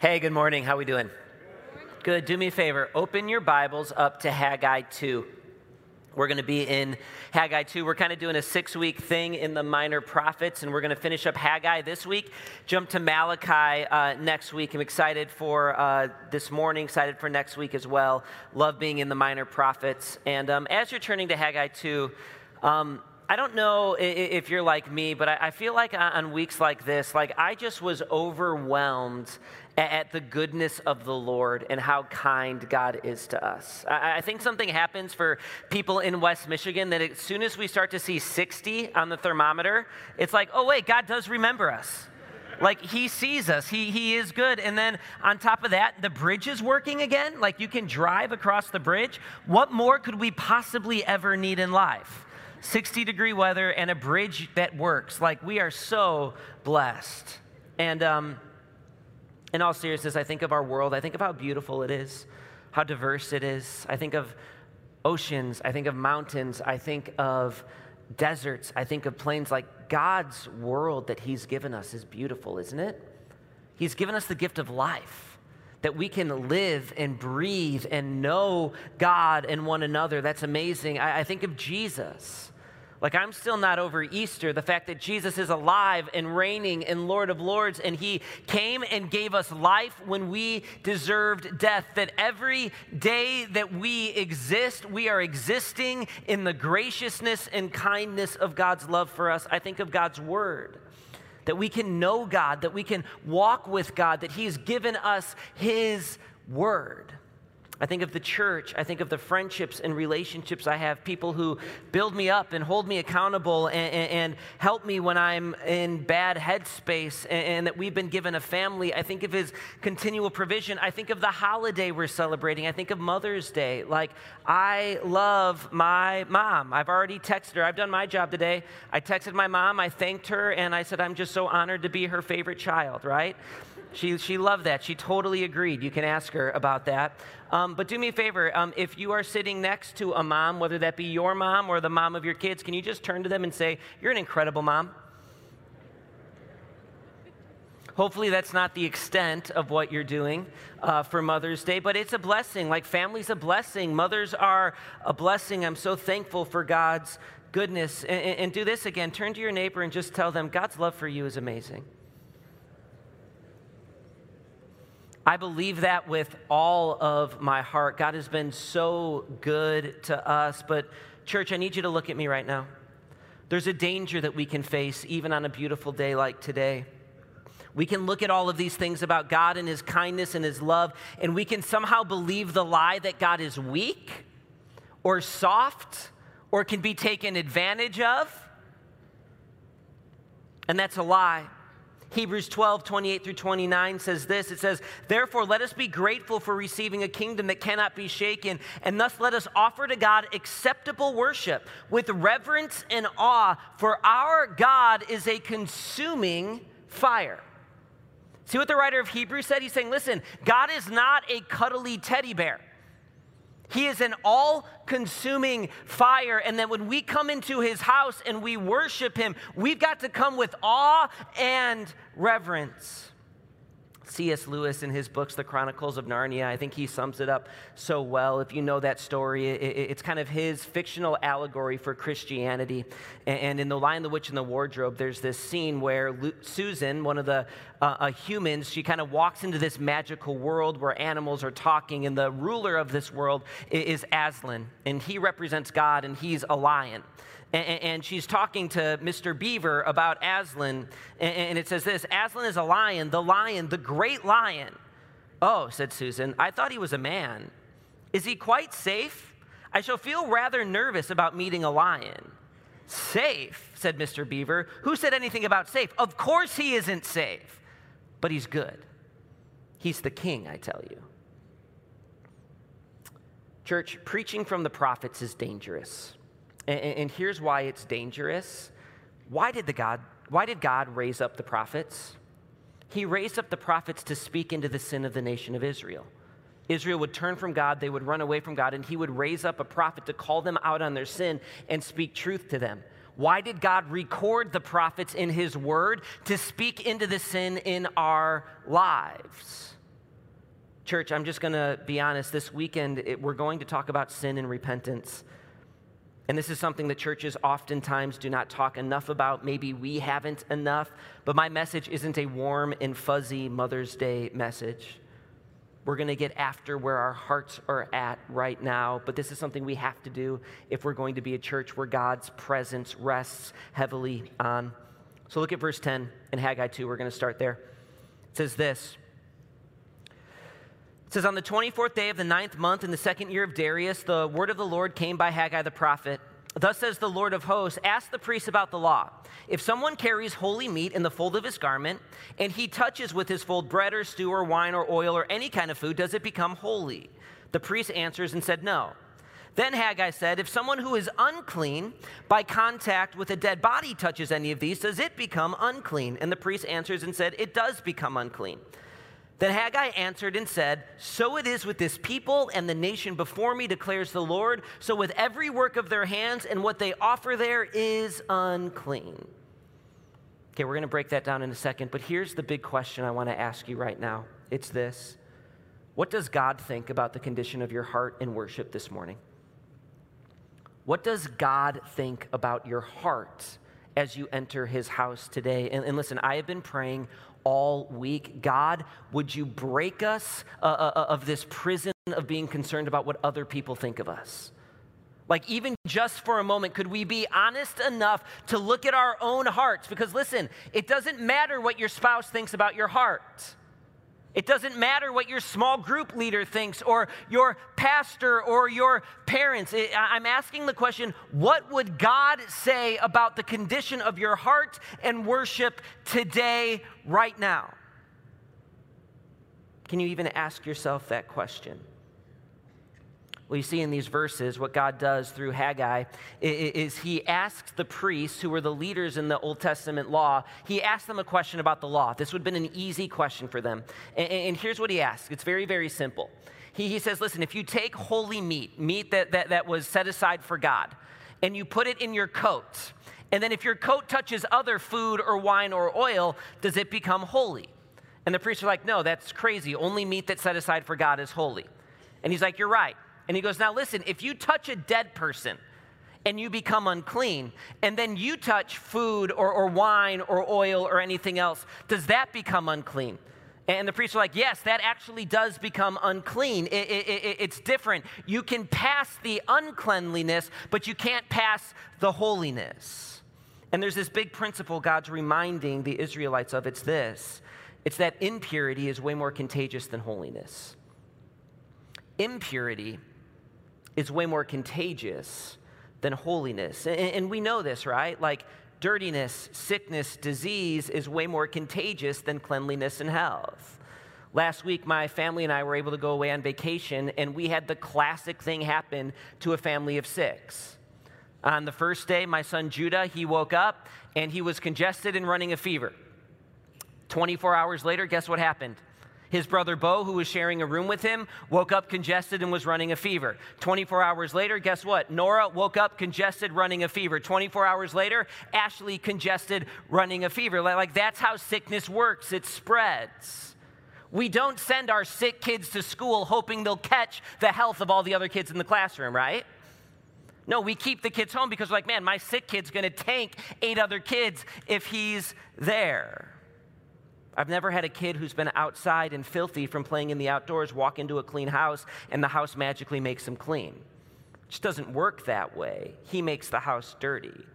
Hey, good morning. How are we doing? Good. Do me a favor. Open your Bibles up to Haggai 2. We're going to be in Haggai 2. We're kind of doing a six week thing in the minor prophets, and we're going to finish up Haggai this week, jump to Malachi uh, next week. I'm excited for uh, this morning, excited for next week as well. Love being in the minor prophets. And um, as you're turning to Haggai 2, um, I don't know if you're like me, but I feel like on weeks like this, like I just was overwhelmed at the goodness of the Lord and how kind God is to us. I think something happens for people in West Michigan that as soon as we start to see 60 on the thermometer, it's like, oh, wait, God does remember us. Like he sees us, he, he is good. And then on top of that, the bridge is working again. Like you can drive across the bridge. What more could we possibly ever need in life? 60 degree weather, and a bridge that works. Like, we are so blessed. And um, in all seriousness, I think of our world. I think of how beautiful it is, how diverse it is. I think of oceans. I think of mountains. I think of deserts. I think of plains. Like, God's world that He's given us is beautiful, isn't it? He's given us the gift of life that we can live and breathe and know God and one another. That's amazing. I, I, think of Jesus. Like, I'm still not over Easter, the fact that Jesus is alive and reigning and Lord of Lords, and He came and gave us life when we deserved death. That every day that we exist, we are existing in the graciousness and kindness of God's love for us. I think of God's Word. That we can know God, that we can walk with God, that He's given us His Word. I think of the church. I think of the friendships and relationships I have, people who build me up and hold me accountable and, and, and help me when I'm in bad headspace, and, and, that we've been given a family. I think of his continual provision. I think of the holiday we're celebrating. I think of Mother's Day. Like, I love my mom. I've already texted her. I've done my job today. I texted my mom, I thanked her, and I said, I'm just so honored to be her favorite child, right? She, she loved that. She totally agreed. You can ask her about that. Um, but do me a favor um, if you are sitting next to a mom, whether that be your mom or the mom of your kids, can you just turn to them and say, You're an incredible mom? Hopefully, that's not the extent of what you're doing uh, for Mother's Day, but it's a blessing. Like, family's a blessing. Mothers are a blessing. I'm so thankful for God's goodness. And, and do this again turn to your neighbor and just tell them God's love for you is amazing. I believe that with all of my heart. God has been so good to us. But, church, I need you to look at me right now. There's a danger that we can face even on a beautiful day like today. We can look at all of these things about God and His kindness and His love, and we can somehow believe the lie that God is weak or soft or can be taken advantage of. And that's a lie. Hebrews 12, 28 through 29 says this It says, Therefore, let us be grateful for receiving a kingdom that cannot be shaken, and thus let us offer to God acceptable worship with reverence and awe, for our God is a consuming fire. See what the writer of Hebrews said? He's saying, Listen, God is not a cuddly teddy bear. He is an all consuming fire. And that when we come into his house and we worship him, we've got to come with awe and reverence. C.S. Lewis in his books, The Chronicles of Narnia, I think he sums it up so well. If you know that story, it's kind of his fictional allegory for Christianity. And in The Lion, the Witch, and the Wardrobe, there's this scene where Susan, one of the uh, uh, humans, she kind of walks into this magical world where animals are talking, and the ruler of this world is Aslan, and he represents God, and he's a lion and, she's talking to Mr. Beaver about Aslan, and it says this Aslan is a lion, the lion, the great lion. Oh, said Susan, I thought he was a man. Is he quite safe? I shall feel rather nervous about meeting a lion. Safe, said Mr. Beaver. Who said anything about safe? Of course he isn't safe, but he's good. He's the king, I tell you. Church, preaching from the prophets is dangerous. And, and here's why it's dangerous. Why did, the God, why did God raise up the prophets? He raised up the prophets to speak into the sin of the nation of Israel. Israel would turn from God, they would run away from God, and he would raise up a prophet to call them out on their sin and speak truth to them. Why did God record the prophets in his word? To speak into the sin in our lives. Church, I'm just going to be honest. This weekend, it, we're going to talk about sin and repentance. And this is something that churches oftentimes do not talk enough about. Maybe we haven't enough. But my message isn't a warm and fuzzy Mother's Day message. We're going to get after where our hearts are at right now. But this is something we have to do if we're going to be a church where God's presence rests heavily on. So look at verse 10 in Haggai 2. We're going to start there. It says this. It says, On the 24th day of the ninth month in the second year of Darius, the word of the Lord came by Haggai the prophet. Thus says the Lord of hosts Ask the priests about the law. If someone carries holy meat in the fold of his garment, and he touches with his fold bread or stew or wine or oil or any kind of food, does it become holy? The priest answers and said, No. Then Haggai said, If someone who is unclean by contact with a dead body touches any of these, does it become unclean? And the priest answers and said, It does become unclean. Then Haggai answered and said, So it is with this people and the nation before me, declares the Lord. So with every work of their hands and what they offer there is unclean. Okay, we're going to break that down in a second, but here's the big question I want to ask you right now it's this What does God think about the condition of your heart in worship this morning? What does God think about your heart as you enter his house today? And, and listen, I have been praying all week. God, would you break us uh, uh, uh, of this prison of being concerned about what other people think of us? Like, even just for a moment, could we be honest enough to look at our own hearts? Because listen, it doesn't matter what your spouse thinks about your heart. It doesn't matter what your small group leader thinks or your pastor or your parents. I'm asking the question what would God say about the condition of your heart and worship today, right now? Can you even ask yourself that question? You see in these verses, what God does through Haggai is he asks the priests, who were the leaders in the Old Testament law, he asks them a question about the law. This would have been an easy question for them. And, here's what he asks it's very, very simple. He, he says, Listen, if you take holy meat, meat that, that, that was set aside for God, and you put it in your coat, and then if your coat touches other food or wine or oil, does it become holy? And the priests are like, No, that's crazy. Only meat that's set aside for God is holy. And he's like, You're right. And he goes, Now listen, if you touch a dead person and you become unclean, and then you touch food or, or wine or oil or anything else, does that become unclean? And the priests are like, yes, that actually does become unclean. It, it, it, it's different. You can pass the uncleanliness, but you can't pass the holiness. And there's this big principle God's reminding the Israelites of it's this it's that impurity is way more contagious than holiness. Impurity is way more contagious than holiness. And, and we know this, right? Like dirtiness, sickness, disease is way more contagious than cleanliness and health. Last week, my family and I were able to go away on vacation, and we had the classic thing happen to a family of six. On the first day, my son Judah, he woke up and he was congested and running a fever. 24 hours later, guess what happened? His brother Bo, who was sharing a room with him, woke up congested and was running a fever. 24 hours later, guess what? Nora woke up congested, running a fever. 24 hours later, Ashley congested, running a fever. Like that's how sickness works, it spreads. We don't send our sick kids to school hoping they'll catch the health of all the other kids in the classroom, right? No, we keep the kids home because, like, man, my sick kid's gonna tank eight other kids if he's there. I've never had a kid who's been outside and filthy from playing in the outdoors walk into a clean house and the house magically makes him clean. It just doesn't work that way. He makes the house dirty.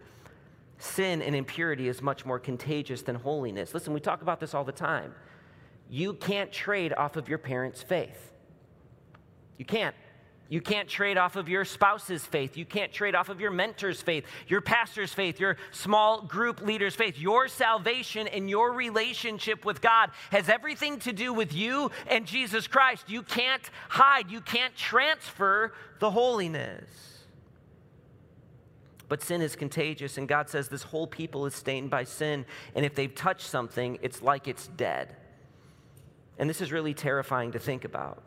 Sin and impurity is much more contagious than holiness. Listen, we talk about this all the time. You can't trade off of your parents' faith. You can't. You can't trade off of your spouse's faith. You can't trade off of your mentor's faith, your pastor's faith, your small group leader's faith. Your salvation and your relationship with God has everything to do with you and Jesus Christ. You can't hide, you can't transfer the holiness. But sin is contagious, and God says this whole people is stained by sin. And if they've touched something, it's like it's dead. And this is really terrifying to think about.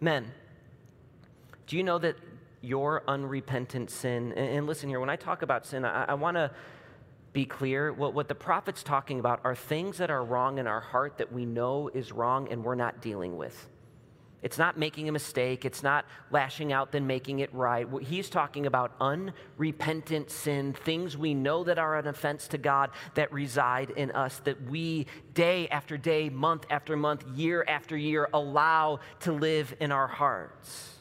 Men, do you know that your unrepentant sin, and, listen here, when I talk about sin, I, I want to be clear. What, what the prophet's talking about are things that are wrong in our heart that we know is wrong and we're not dealing with. It's not making a mistake. It's not lashing out, then making it right. He's talking about unrepentant sin, things we know that are an offense to God that reside in us, that we day after day, month after month, year after year allow to live in our hearts.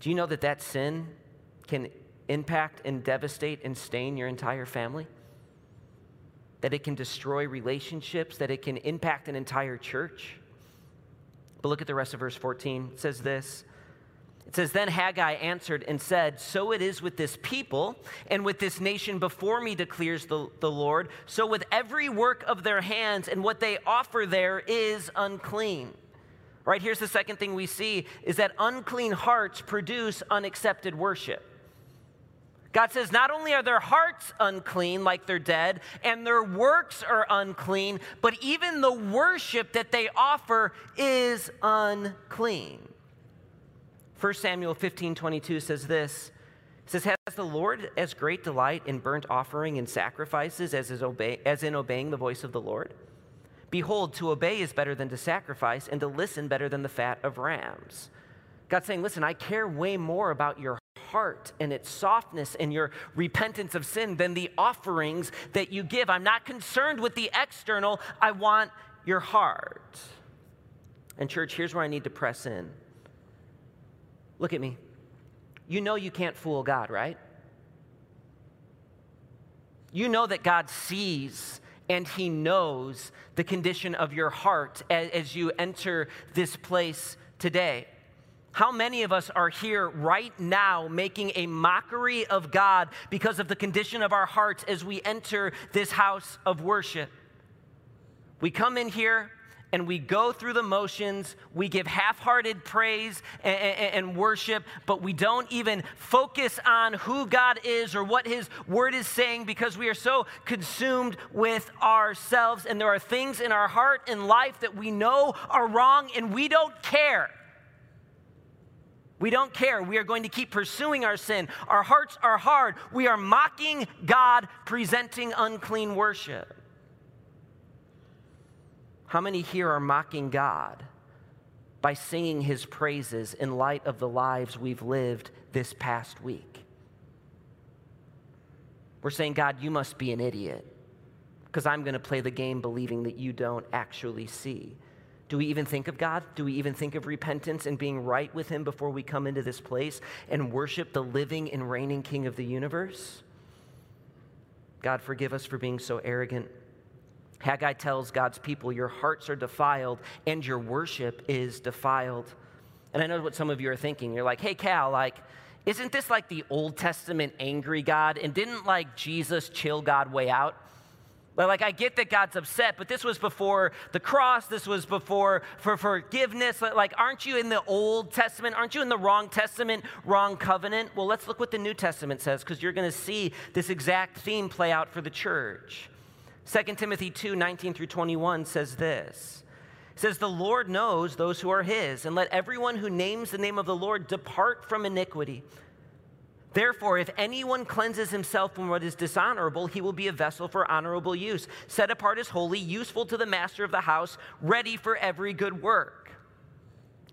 Do you know that that sin can impact and devastate and stain your entire family? That it can destroy relationships, that it can impact an entire church? But look at the rest of verse 14. It says this. It says, Then Haggai answered and said, So it is with this people and with this nation before me, declares the, the Lord. So with every work of their hands and what they offer there is unclean. Right here's the second thing we see is that unclean hearts produce unaccepted worship. God says, not only are their hearts unclean, like they're dead, and their works are unclean, but even the worship that they offer is unclean. 1 Samuel 15 22 says this. It says, Has the Lord as great delight in burnt offering and sacrifices as, obey, as in obeying the voice of the Lord? Behold, to obey is better than to sacrifice, and to listen better than the fat of rams. God's saying, Listen, I care way more about your heart and its softness and your repentance of sin than the offerings that you give. I'm not concerned with the external, I want your heart. And, church, here's where I need to press in. Look at me. You know you can't fool God, right? You know that God sees and He knows the condition of your heart as, as you enter this place today. How many of us are here right now making a mockery of God because of the condition of our hearts as we enter this house of worship? We come in here and we go through the motions, we give half hearted praise and, and, and, worship, but we don't even focus on who God is or what His Word is saying because we are so consumed with ourselves. And there are things in our heart and life that we know are wrong and we don't care. We don't care. We are going to keep pursuing our sin. Our hearts are hard. We are mocking God, presenting unclean worship. How many here are mocking God by singing his praises in light of the lives we've lived this past week? We're saying, God, you must be an idiot because I'm going to play the game believing that you don't actually see. Do we even think of God? Do we even think of repentance and being right with Him before we come into this place and worship the living and reigning King of the universe? God, forgive us for being so arrogant. Haggai tells God's people, Your hearts are defiled and your worship is defiled. And I know what some of you are thinking. You're like, Hey, Cal, like, isn't this like the Old Testament angry God? And didn't like Jesus chill God way out? But Like, I get that God's upset, but this was before the cross. This was before for forgiveness. Like, aren't you in the Old Testament? Aren't you in the wrong Testament, wrong covenant? Well, let's look what the New Testament says, because you're going to see this exact theme play out for the church. 2 Timothy 2 19 through 21 says this. It says, The Lord knows those who are his, and let everyone who names the name of the Lord depart from iniquity. Therefore, if anyone cleanses himself from what is dishonorable, he will be a vessel for honorable use, set apart as holy, useful to the master of the house, ready for every good work.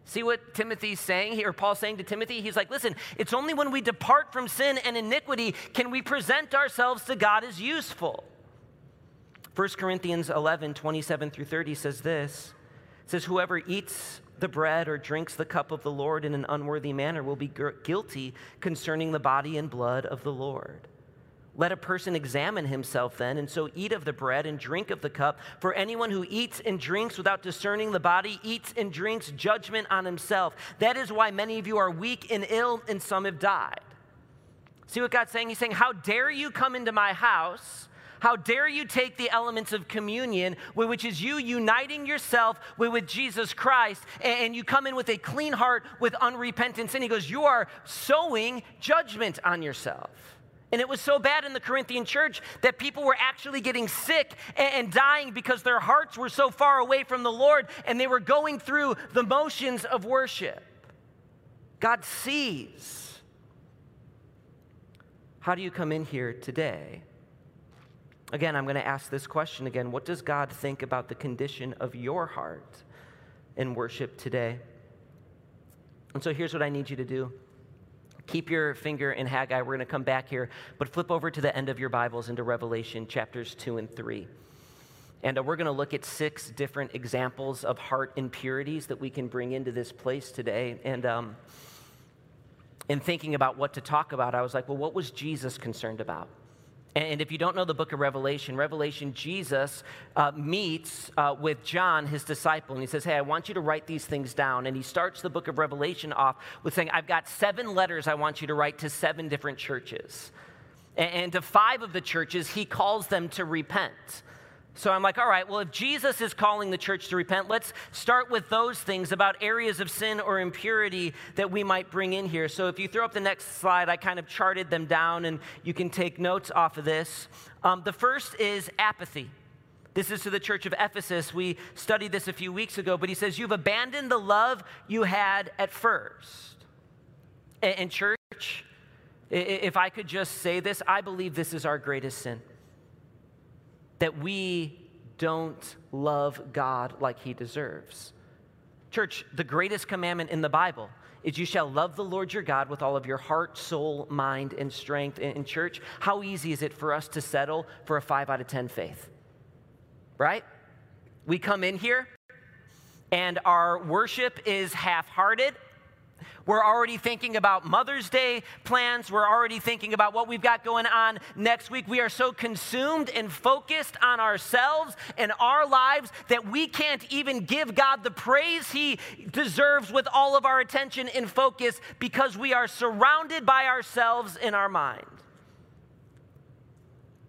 See what Timothy's saying here, Paul's saying to Timothy? He's like, listen, it's only when we depart from sin and iniquity can we present ourselves to God as useful. 1 Corinthians 11, 27 through 30 says this. It says, Whoever eats the bread or drinks the cup of the Lord in an unworthy manner will be guilty concerning the body and blood of the Lord. Let a person examine himself then, and so eat of the bread and drink of the cup. For anyone who eats and drinks without discerning the body eats and drinks judgment on himself. That is why many of you are weak and ill, and some have died. See what God's saying? He's saying, How dare you come into my house? How dare you take the elements of communion, which is you uniting yourself with, Jesus Christ, and you come in with a clean heart with unrepentance. And he goes, You are sowing judgment on yourself. And it was so bad in the Corinthian church that people were actually getting sick and, dying because their hearts were so far away from the Lord and they were going through the motions of worship. God sees. How do you come in here today? Again, I'm going to ask this question again. What does God think about the condition of your heart in worship today? And so here's what I need you to do. Keep your finger in Haggai. We're going to come back here, but flip over to the end of your Bibles into Revelation chapters 2 and 3. And uh, we're going to look at six different examples of heart impurities that we can bring into this place today. And um, in thinking about what to talk about, I was like, well, what was Jesus concerned about? And if you don't know the book of Revelation, Revelation, Jesus uh, meets uh, with John, his disciple, and he says, Hey, I want you to write these things down. And he starts the book of Revelation off with saying, I've got seven letters I want you to write to seven different churches. And to five of the churches, he calls them to repent. So I'm like, all right, well, if Jesus is calling the church to repent, let's start with those things about areas of sin or impurity that we might bring in here. So if you throw up the next slide, I kind of charted them down and you can take notes off of this. Um, the first is apathy. This is to the church of Ephesus. We studied this a few weeks ago, but he says, You've abandoned the love you had at first. And, church, if I could just say this, I believe this is our greatest sin that we don't love God like he deserves. Church, the greatest commandment in the Bible is you shall love the Lord your God with all of your heart, soul, mind, and strength. In church, how easy is it for us to settle for a five out of 10 faith? Right? We come in here and our worship is half hearted we're already thinking about Mother's Day plans. We're already thinking about what we've got going on next week. We are so consumed and focused on ourselves and our lives that we can't even give God the praise He deserves with all of our attention and focus because we are surrounded by ourselves in our mind.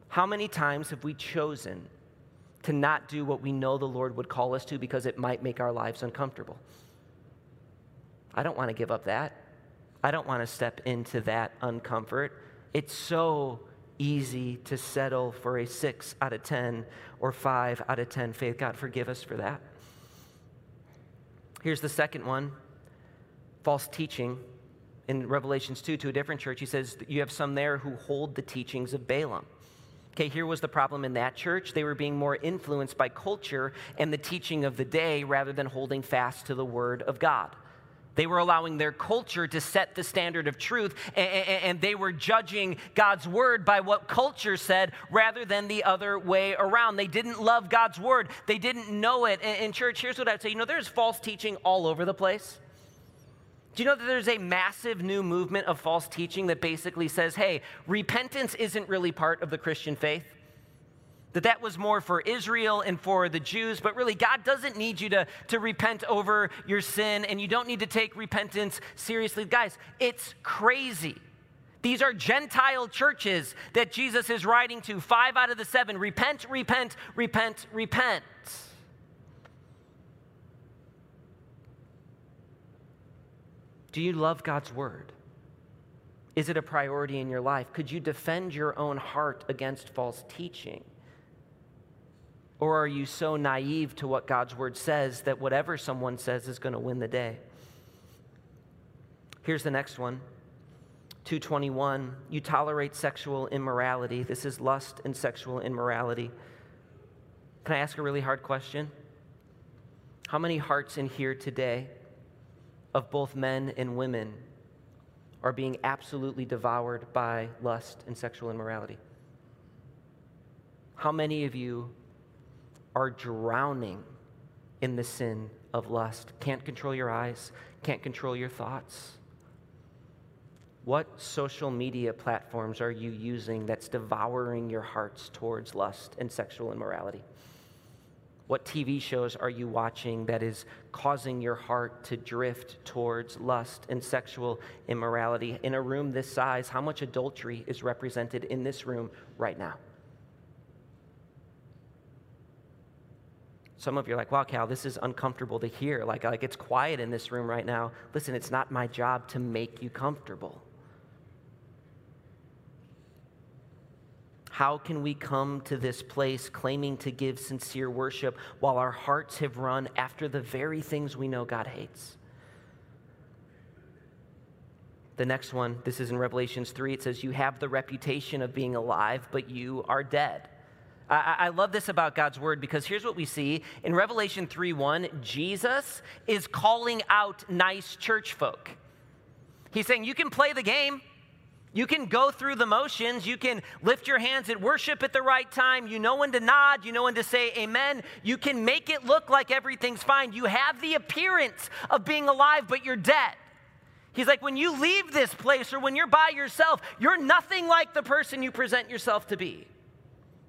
How many times have we chosen to not do what we know the Lord would call us to because it might make our lives uncomfortable? I don't want to give up that. I don't want to step into that uncomfort. It's so easy to settle for a six out of 10 or five out of 10 faith. God, forgive us for that. Here's the second one false teaching. In Revelations 2 to a different church, he says, You have some there who hold the teachings of Balaam. Okay, here was the problem in that church. They were being more influenced by culture and the teaching of the day rather than holding fast to the word of God. They were allowing their culture to set the standard of truth, and, they were judging God's word by what culture said rather than the other way around. They didn't love God's word, they didn't know it. In church, here's what I'd say you know, there's false teaching all over the place. Do you know that there's a massive new movement of false teaching that basically says, hey, repentance isn't really part of the Christian faith? That that was more for Israel and for the Jews, but really, God doesn't need you to, to repent over your sin, and you don't need to take repentance seriously. Guys, it's crazy. These are Gentile churches that Jesus is writing to. Five out of the seven repent, repent, repent, repent. Do you love God's word? Is it a priority in your life? Could you defend your own heart against false teaching? Or are you so naive to what God's word says that whatever someone says is going to win the day? Here's the next one 221. You tolerate sexual immorality. This is lust and sexual immorality. Can I ask a really hard question? How many hearts in here today of both men and women are being absolutely devoured by lust and sexual immorality? How many of you are drowning in the sin of lust. Can't control your eyes, can't control your thoughts. What social media platforms are you using that's devouring your hearts towards lust and sexual immorality? What TV shows are you watching that is causing your heart to drift towards lust and sexual immorality? In a room this size, how much adultery is represented in this room right now? Some of you are like, wow, Cal, this is uncomfortable to hear. Like, like it's quiet in this room right now. Listen, it's not my job to make you comfortable. How can we come to this place claiming to give sincere worship while our hearts have run after the very things we know God hates? The next one, this is in Revelations 3, it says, You have the reputation of being alive, but you are dead. I, I love this about God's word because here's what we see in Revelation 3 1 Jesus is calling out nice church folk. He's saying, You can play the game. You can go through the motions. You can lift your hands at worship at the right time. You know when to nod. You know when to say amen. You can make it look like everything's fine. You have the appearance of being alive, but you're dead. He's like, when you leave this place or when you're by yourself, you're nothing like the person you present yourself to be.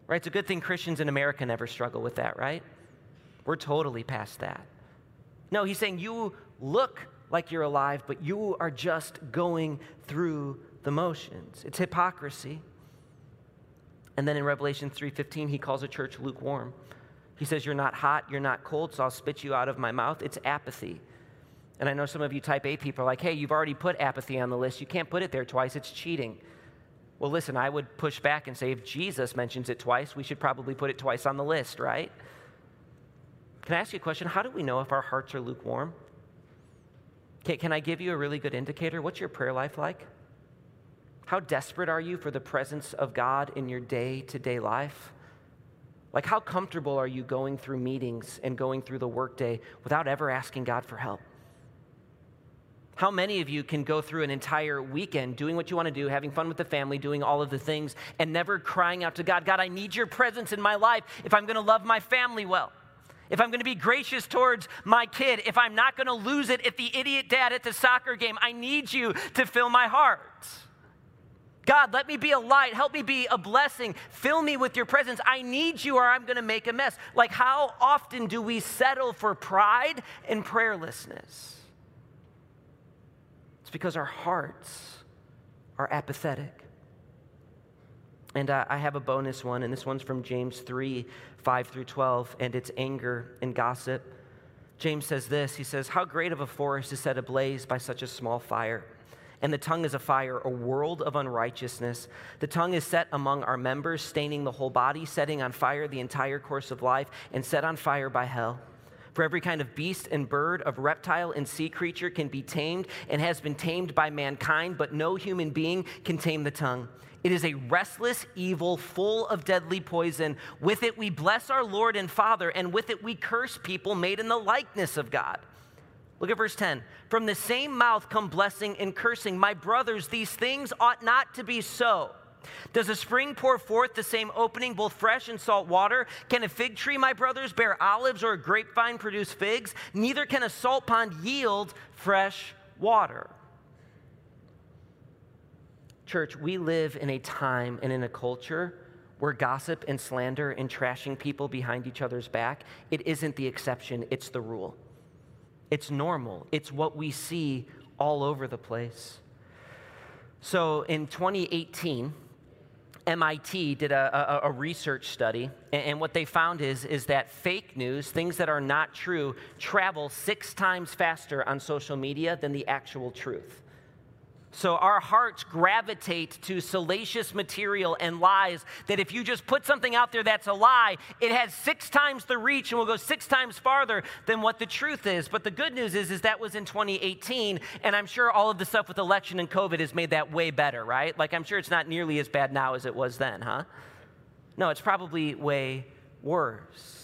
Right? It's a good thing Christians in America never struggle with that, right? We're totally past that. No, he's saying you look like you're alive, but you are just going through the motions. It's hypocrisy. And then in Revelation 3:15 he calls a church lukewarm. He says you're not hot, you're not cold, so I'll spit you out of my mouth. It's apathy. And I know some of you type A people are like, "Hey, you've already put apathy on the list. You can't put it there twice. It's cheating." Well, listen, I would push back and say if Jesus mentions it twice, we should probably put it twice on the list, right? Can I ask you a question? How do we know if our hearts are lukewarm? Can, can I give you a really good indicator? What's your prayer life like? How desperate are you for the presence of God in your day to day life? Like, how comfortable are you going through meetings and going through the workday without ever asking God for help? How many of you can go through an entire weekend doing what you want to do, having fun with the family, doing all of the things, and never crying out to God, God, I need your presence in my life if I'm going to love my family well? If I'm going to be gracious towards my kid, if I'm not going to lose it at the idiot dad at the soccer game, I need you to fill my heart. God, let me be a light. Help me be a blessing. Fill me with your presence. I need you or I'm going to make a mess. Like, how often do we settle for pride and prayerlessness? It's because our hearts are apathetic. And uh, I have a bonus one, and this one's from James 3 5 through 12, and it's anger and gossip. James says this He says, How great of a forest is set ablaze by such a small fire! And the tongue is a fire, a world of unrighteousness. The tongue is set among our members, staining the whole body, setting on fire the entire course of life, and set on fire by hell. For every kind of beast and bird, of reptile and sea creature can be tamed and has been tamed by mankind, but no human being can tame the tongue. It is a restless evil full of deadly poison. With it we bless our Lord and Father, and with it we curse people made in the likeness of God. Look at verse 10. From the same mouth come blessing and cursing. My brothers, these things ought not to be so. Does a spring pour forth the same opening, both fresh and salt water? Can a fig tree, my brothers, bear olives or a grapevine produce figs? Neither can a salt pond yield fresh water. Church, we live in a time and in a culture where gossip and slander and trashing people behind each other's back, it isn't the exception, it's the rule. It's normal. It's what we see all over the place. So in 2018, MIT did a, a, a, research study, and what they found is, is that fake news, things that are not true, travel six times faster on social media than the actual truth. So our hearts gravitate to salacious material and lies that if you just put something out there that's a lie, it has six times the reach and will go six times farther than what the truth is. But the good news is, is that was in 2018, and I'm sure all of the stuff with election and COVID has made that way better, right? Like I'm sure it's not nearly as bad now as it was then, huh? No, it's probably way worse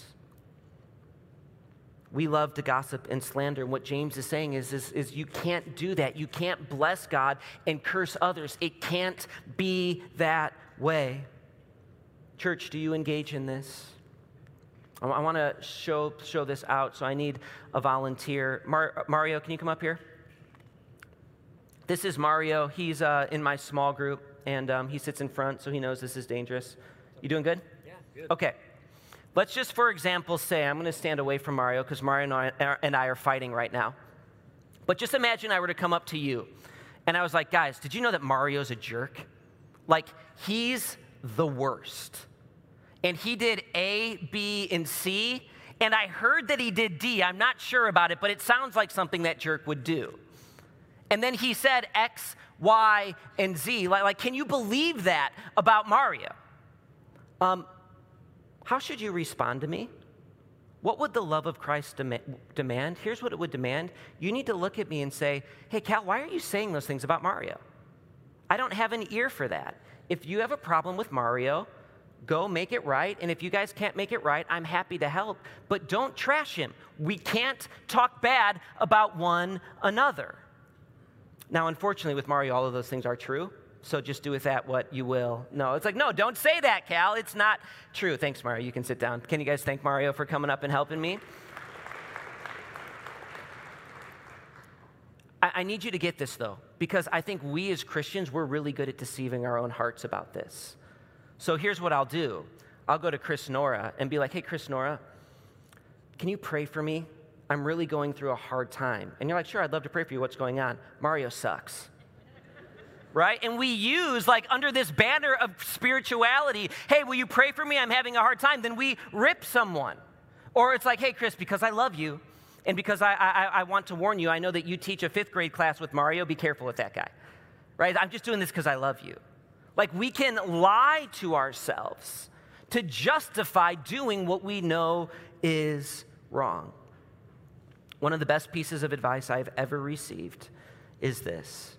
we love to gossip and slander. And what James is saying is, is, is, you can't do that. You can't bless God and curse others. It can't be that way. Church, do you engage in this? I, I want to show, show this out, so I need a volunteer. Mar- Mario, can you come up here? This is Mario. He's uh, in my small group, and um, he sits in front, so he knows this is dangerous. You doing good? Yeah, good. Okay. Let's just, for example, say I'm going to stand away from Mario because Mario and I are fighting right now. But just imagine I were to come up to you and I was like, guys, did you know that Mario's a jerk? Like, he's the worst. And he did A, B, and C. And I heard that he did D. I'm not sure about it, but it sounds like something that jerk would do. And then he said X, Y, and Z. Like, like can you believe that about Mario? Um, how should you respond to me? What would the love of Christ dem- demand? Here's what it would demand. You need to look at me and say, Hey, Cal, why are you saying those things about Mario? I don't have an ear for that. If you have a problem with Mario, Go make it right. And if you guys can't make it right, I'm happy to help. But don't trash him. We can't talk bad about one another. Now, unfortunately, with Mario, all of those things are true. So just do with that what you will. No, it's like, no, don't say that, Cal. It's not true. Thanks, Mario. You can sit down. Can you guys thank Mario for coming up and helping me? I, I need you to get this, though, because I think we as Christians, we're really good at deceiving our own hearts about this. So here's what I'll do I'll go to Chris Nora and be like, hey, Chris Nora, can you pray for me? I'm really going through a hard time. And you're like, sure, I'd love to pray for you. What's going on? Mario sucks. Right? And we use, like, under this banner of spirituality, hey, will you pray for me? I'm having a hard time. Then we rip someone. Or it's like, hey, Chris, because I love you and because I, I, I want to warn you, I know that you teach a fifth grade class with Mario. Be careful with that guy, right? I'm just doing this because I love you. Like, we can lie to ourselves to justify doing what we know is wrong. One of the best pieces of advice I've ever received is this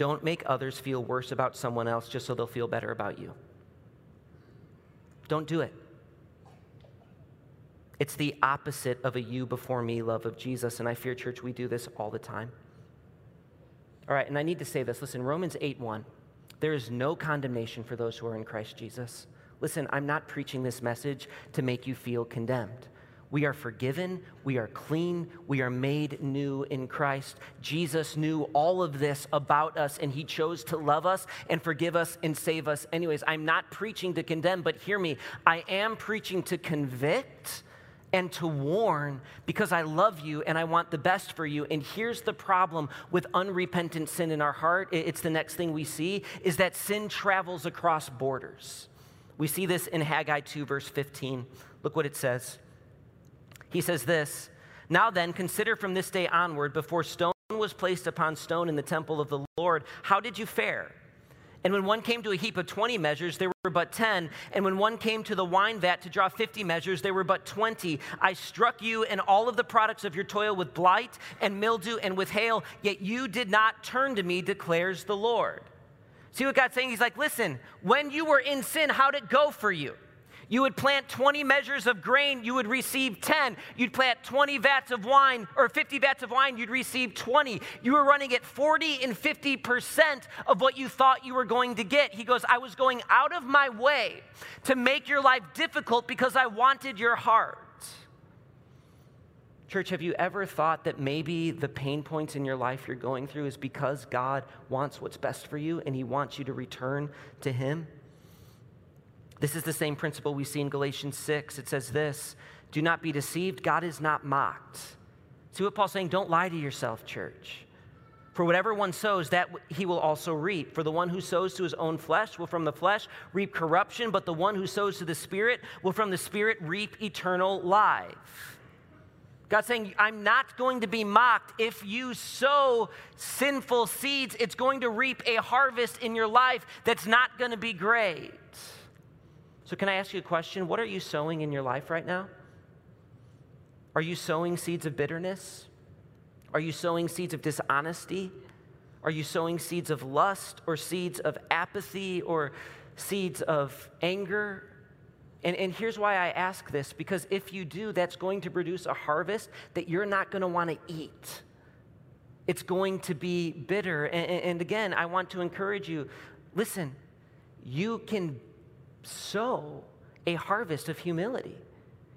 don't make others feel worse about someone else just so they'll feel better about you. Don't do it. It's the opposite of a you before me love of Jesus. And I fear, church, we do this all the time. All right, and I need to say this. Listen, Romans 8 1. There is no condemnation for those who are in Christ Jesus. Listen, I'm not preaching this message to make you feel condemned. We are forgiven, we are clean, we are made new in Christ. Jesus knew all of this about us, and He chose to love us and forgive us and save us. Anyways, I'm not preaching to condemn, but hear me. I am preaching to convict and to warn because I love you and I want the best for you. And here's the problem with unrepentant sin in our heart it's the next thing we see is that sin travels across borders. We see this in Haggai 2, verse 15. Look what it says. He says this Now then, consider from this day onward, before stone was placed upon stone in the temple of the Lord, how did you fare? And when one came to a heap of 20 measures, there were but 10. And when one came to the wine vat to draw 50 measures, there were but 20. I struck you and all of the products of your toil with blight and mildew and with hail, yet you did not turn to me, declares the Lord. See what God's saying? He's like, listen, when you were in sin, how'd it go for you? You would plant 20 measures of grain, you would receive 10. You'd plant 20 vats of wine or 50 vats of wine, you'd receive 20. You were running at 40 and 50% of what you thought you were going to get. He goes, I was going out of my way to make your life difficult because I wanted your heart. Church, have you ever thought that maybe the pain points in your life you're going through is because God wants what's best for you and He wants you to return to Him? This is the same principle we see in Galatians 6. It says this Do not be deceived, God is not mocked. See what Paul's saying? Don't lie to yourself, church. For whatever one sows, that he will also reap. For the one who sows to his own flesh will from the flesh reap corruption, but the one who sows to the Spirit will from the Spirit reap eternal life. God's saying, I'm not going to be mocked. If you sow sinful seeds, it's going to reap a harvest in your life that's not going to be great. So, can I ask you a question? What are you sowing in your life right now? Are you sowing seeds of bitterness? Are you sowing seeds of dishonesty? Are you sowing seeds of lust or seeds of apathy or seeds of anger? And, and here's why I ask this because if you do, that's going to produce a harvest that you're not going to want to eat. It's going to be bitter. And, and again, I want to encourage you listen, you can sow a harvest of humility.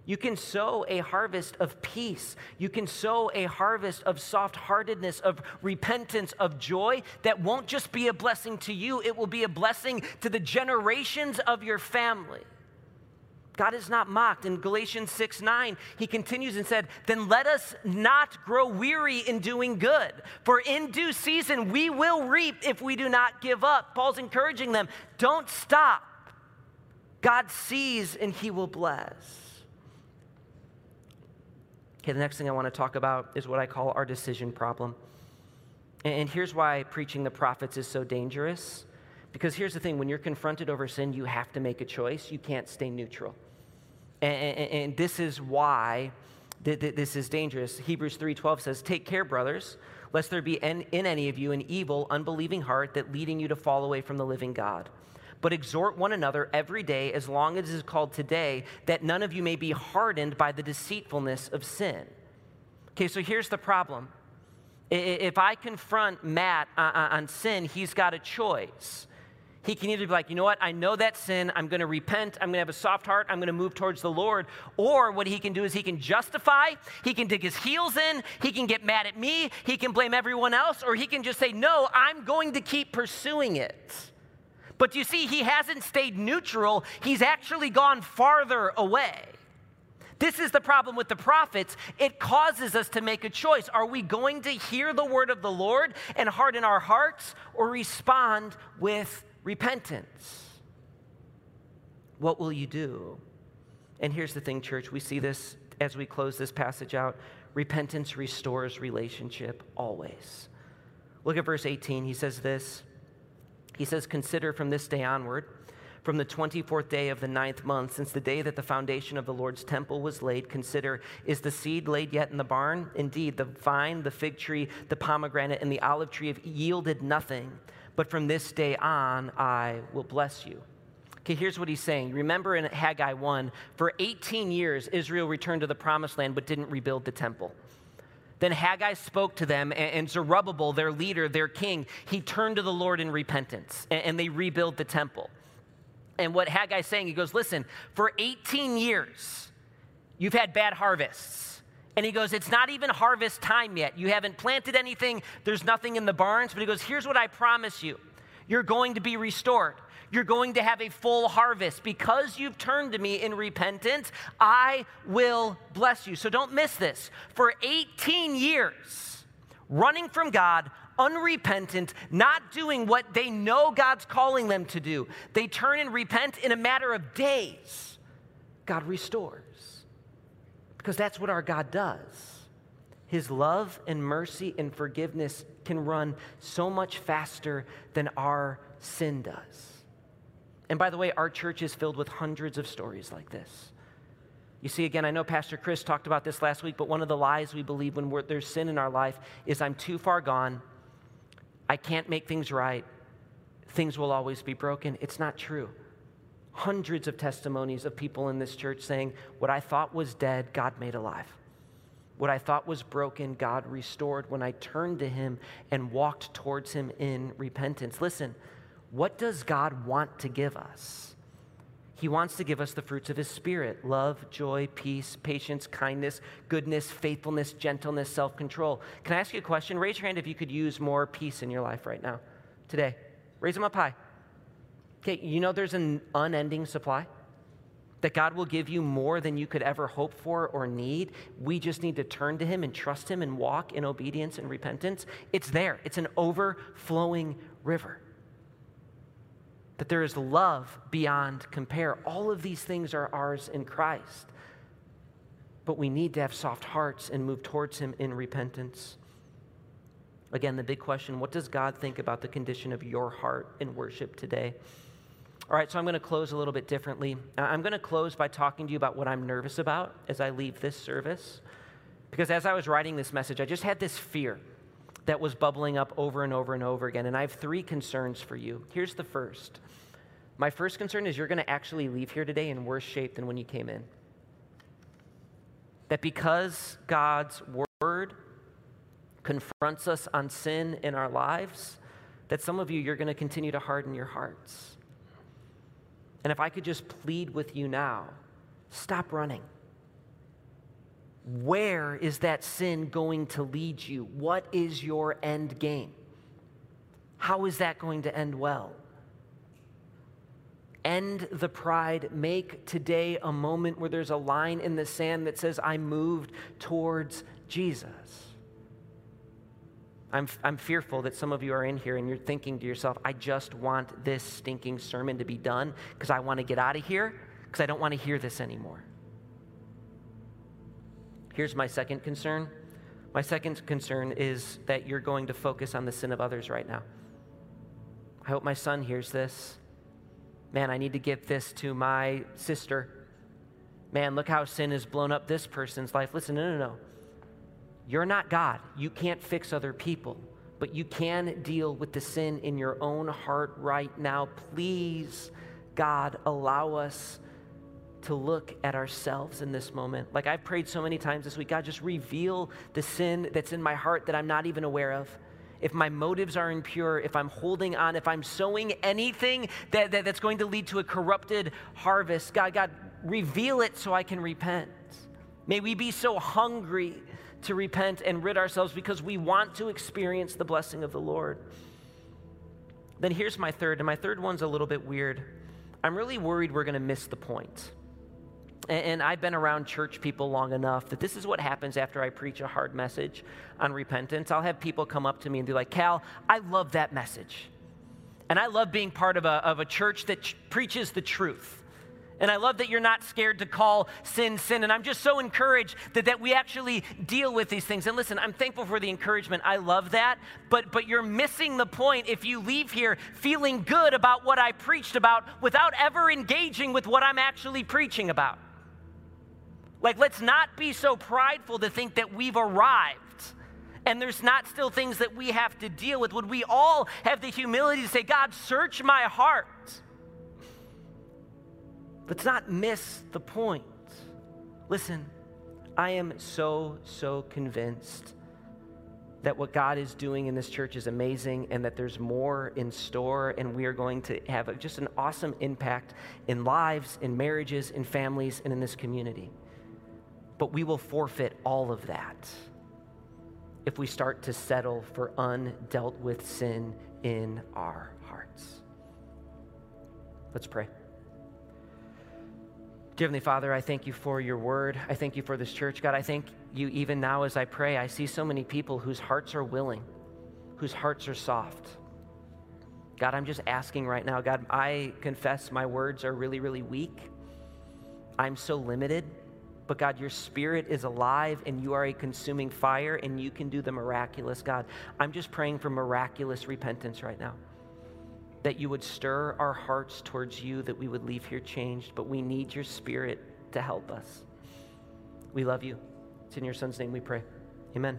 You can sow a harvest of peace. You can sow a harvest of soft heartedness, of repentance, of joy that won't just be a blessing to you, it will be a blessing to the generations of your family. God is not mocked. In Galatians 6 9, he continues and said, Then let us not grow weary in doing good, for in due season we will reap if we do not give up. Paul's encouraging them, don't stop. God sees and he will bless. Okay, the next thing I want to talk about is what I call our decision problem. And here's why preaching the prophets is so dangerous. Because here's the thing when you're confronted over sin, you have to make a choice. You can't stay neutral. And, and, and this is why th- th- this is dangerous. Hebrews 3:12 says, "Take care, brothers, lest there be in, in any of you an evil, unbelieving heart that leading you to fall away from the living God." But exhort one another every day as long as it is called today, that none of you may be hardened by the deceitfulness of sin. Okay, so here's the problem. If I confront Matt uh, uh, on sin, he's got a choice. He can either be like, you know what, I know that sin, I'm gonna repent, I'm gonna have a soft heart, I'm gonna move towards the Lord. Or what he can do is he can justify, he can dig his heels in, he can get mad at me, he can blame everyone else, or he can just say, no, I'm going to keep pursuing it. But you see, he hasn't stayed neutral, he's actually gone farther away. This is the problem with the prophets. It causes us to make a choice. Are we going to hear the word of the Lord and harden our hearts or respond with repentance. What will you do? And here's the thing, church, we see this as we close this passage out. Repentance restores relationship always. Look at verse 18. He says this He says, Consider from this day onward, from the 24th day of the ninth month, since the day that the foundation of the Lord's temple was laid, consider, is the seed laid yet in the barn? Indeed, the vine, the fig tree, the pomegranate, and the olive tree have yielded nothing but from this day on I will bless you. Okay, here's what he's saying. Remember in Haggai 1, for 18 years, Israel returned to the promised land but didn't rebuild the temple. Then Haggai spoke to them, and Zerubbabel, their leader, their king, he turned to the Lord in repentance, and they rebuilt the temple. And what Haggai's saying, he goes, Listen, for 18 years, you've had bad harvests. And he goes, It's not even harvest time yet. You haven't planted anything, there's nothing in the barns. But he goes, Here's what I promise you you're going to be restored. You're going to have a full harvest. Because you've turned to me in repentance, I will bless you. So don't miss this. For 18 years, running from God, unrepentant, not doing what they know God's calling them to do, they turn and repent in a matter of days. God restores because that's what our God does. His love and mercy and forgiveness can run so much faster than our sin does. And by the way, our church is filled with hundreds of stories like this. You see, again, I know Pastor Chris talked about this last week, but one of the lies we believe when there's sin in our life is I'm too far gone. I can't make things right. Things will always be broken. It's not true hundreds of testimonies of people in this church saying, What I thought was dead, God made alive. What I thought was broken, God restored when I turned to Him and walked towards Him in repentance. Listen, what does God want to give us? He wants to give us the fruits of His Spirit love, joy, peace, patience, kindness, goodness, faithfulness, gentleness, self control. Can I ask you a question? Raise your hand if you could use more peace in your life right now, today. Raise them up high. Okay, you know there's an unending supply? That God will give you more than you could ever hope for or need. We just need to turn to Him and trust Him and walk in obedience and repentance. It's there, it's an overflowing river. That there is love beyond compare. All of these things are ours in Christ. But we need to have soft hearts and move towards Him in repentance. Again, the big question what does God think about the condition of your heart in worship today? All right, so I'm going to close a little bit differently. Uh, I'm going to close by talking to you about what I'm nervous about as I leave this service. Because as I was writing this message, I just had this fear that was bubbling up over and over and over again. And I have three concerns for you. Here's the first My first concern is you're going to actually leave here today in worse shape than when you came in. That because God's word confronts us on sin in our lives, that some of you, you're going to continue to harden your hearts. And if I could just plead with you now, stop running. Where is that sin going to lead you? What is your end game? How is that going to end well? End the pride. Make today a moment where there's a line in the sand that says, I moved towards Jesus. I'm, I'm fearful that some of you are in here and you're thinking to yourself, I just want this stinking sermon to be done because I want to get out of here because I don't want to hear this anymore. Here's my second concern. My second concern is that you're going to focus on the sin of others right now. I hope my son hears this. Man, I need to get this to my sister. Man, look how sin has blown up this person's life. Listen, no, no, no. You're not God. You can't fix other people, but you can deal with the sin in your own heart right now. Please, God, allow us to look at ourselves in this moment. Like I've prayed so many times this week, God, just reveal the sin that's in my heart that I'm not even aware of. If my motives are impure, if I'm holding on, if I'm sowing anything that, that, that's going to lead to a corrupted harvest, God, God, reveal it so I can repent. May we be so hungry to repent and rid ourselves because we want to experience the blessing of the Lord. Then here's my third, and my third one's a little bit weird. I'm really worried we're going to miss the point. And I've been around church people long enough that this is what happens after I preach a hard message on repentance. I'll have people come up to me and be like, Cal, I love that message. And I love being part of a, of a church that ch- preaches the truth. And I love that you're not scared to call sin sin. And I'm just so encouraged that, that we actually deal with these things. And listen, I'm thankful for the encouragement. I love that. But, but you're missing the point if you leave here feeling good about what I preached about without ever engaging with what I'm actually preaching about. Like, let's not be so prideful to think that we've arrived and there's not still things that we have to deal with. Would we all have the humility to say, God, search my heart? Let's not miss the point. Listen, I am so, so convinced that what God is doing in this church is amazing and that there's more in store, and we are going to have just an awesome impact in lives, in marriages, in families, and in this community. But we will forfeit all of that if we start to settle for undealt with sin in our hearts. Let's pray. Dear Heavenly Father, I thank you for your word. I thank you for this church. God, I thank you even now as I pray. I see so many people whose hearts are willing, whose hearts are soft. God, I'm just asking right now, God, I confess my words are really, really weak. I'm so limited. But God, your spirit is alive and you are a consuming fire and you can do the miraculous, God. I'm just praying for miraculous repentance right now that you would stir our hearts towards you, that we would leave here changed, but we need your spirit to help us. We love you. It's in your son's name we pray. Amen.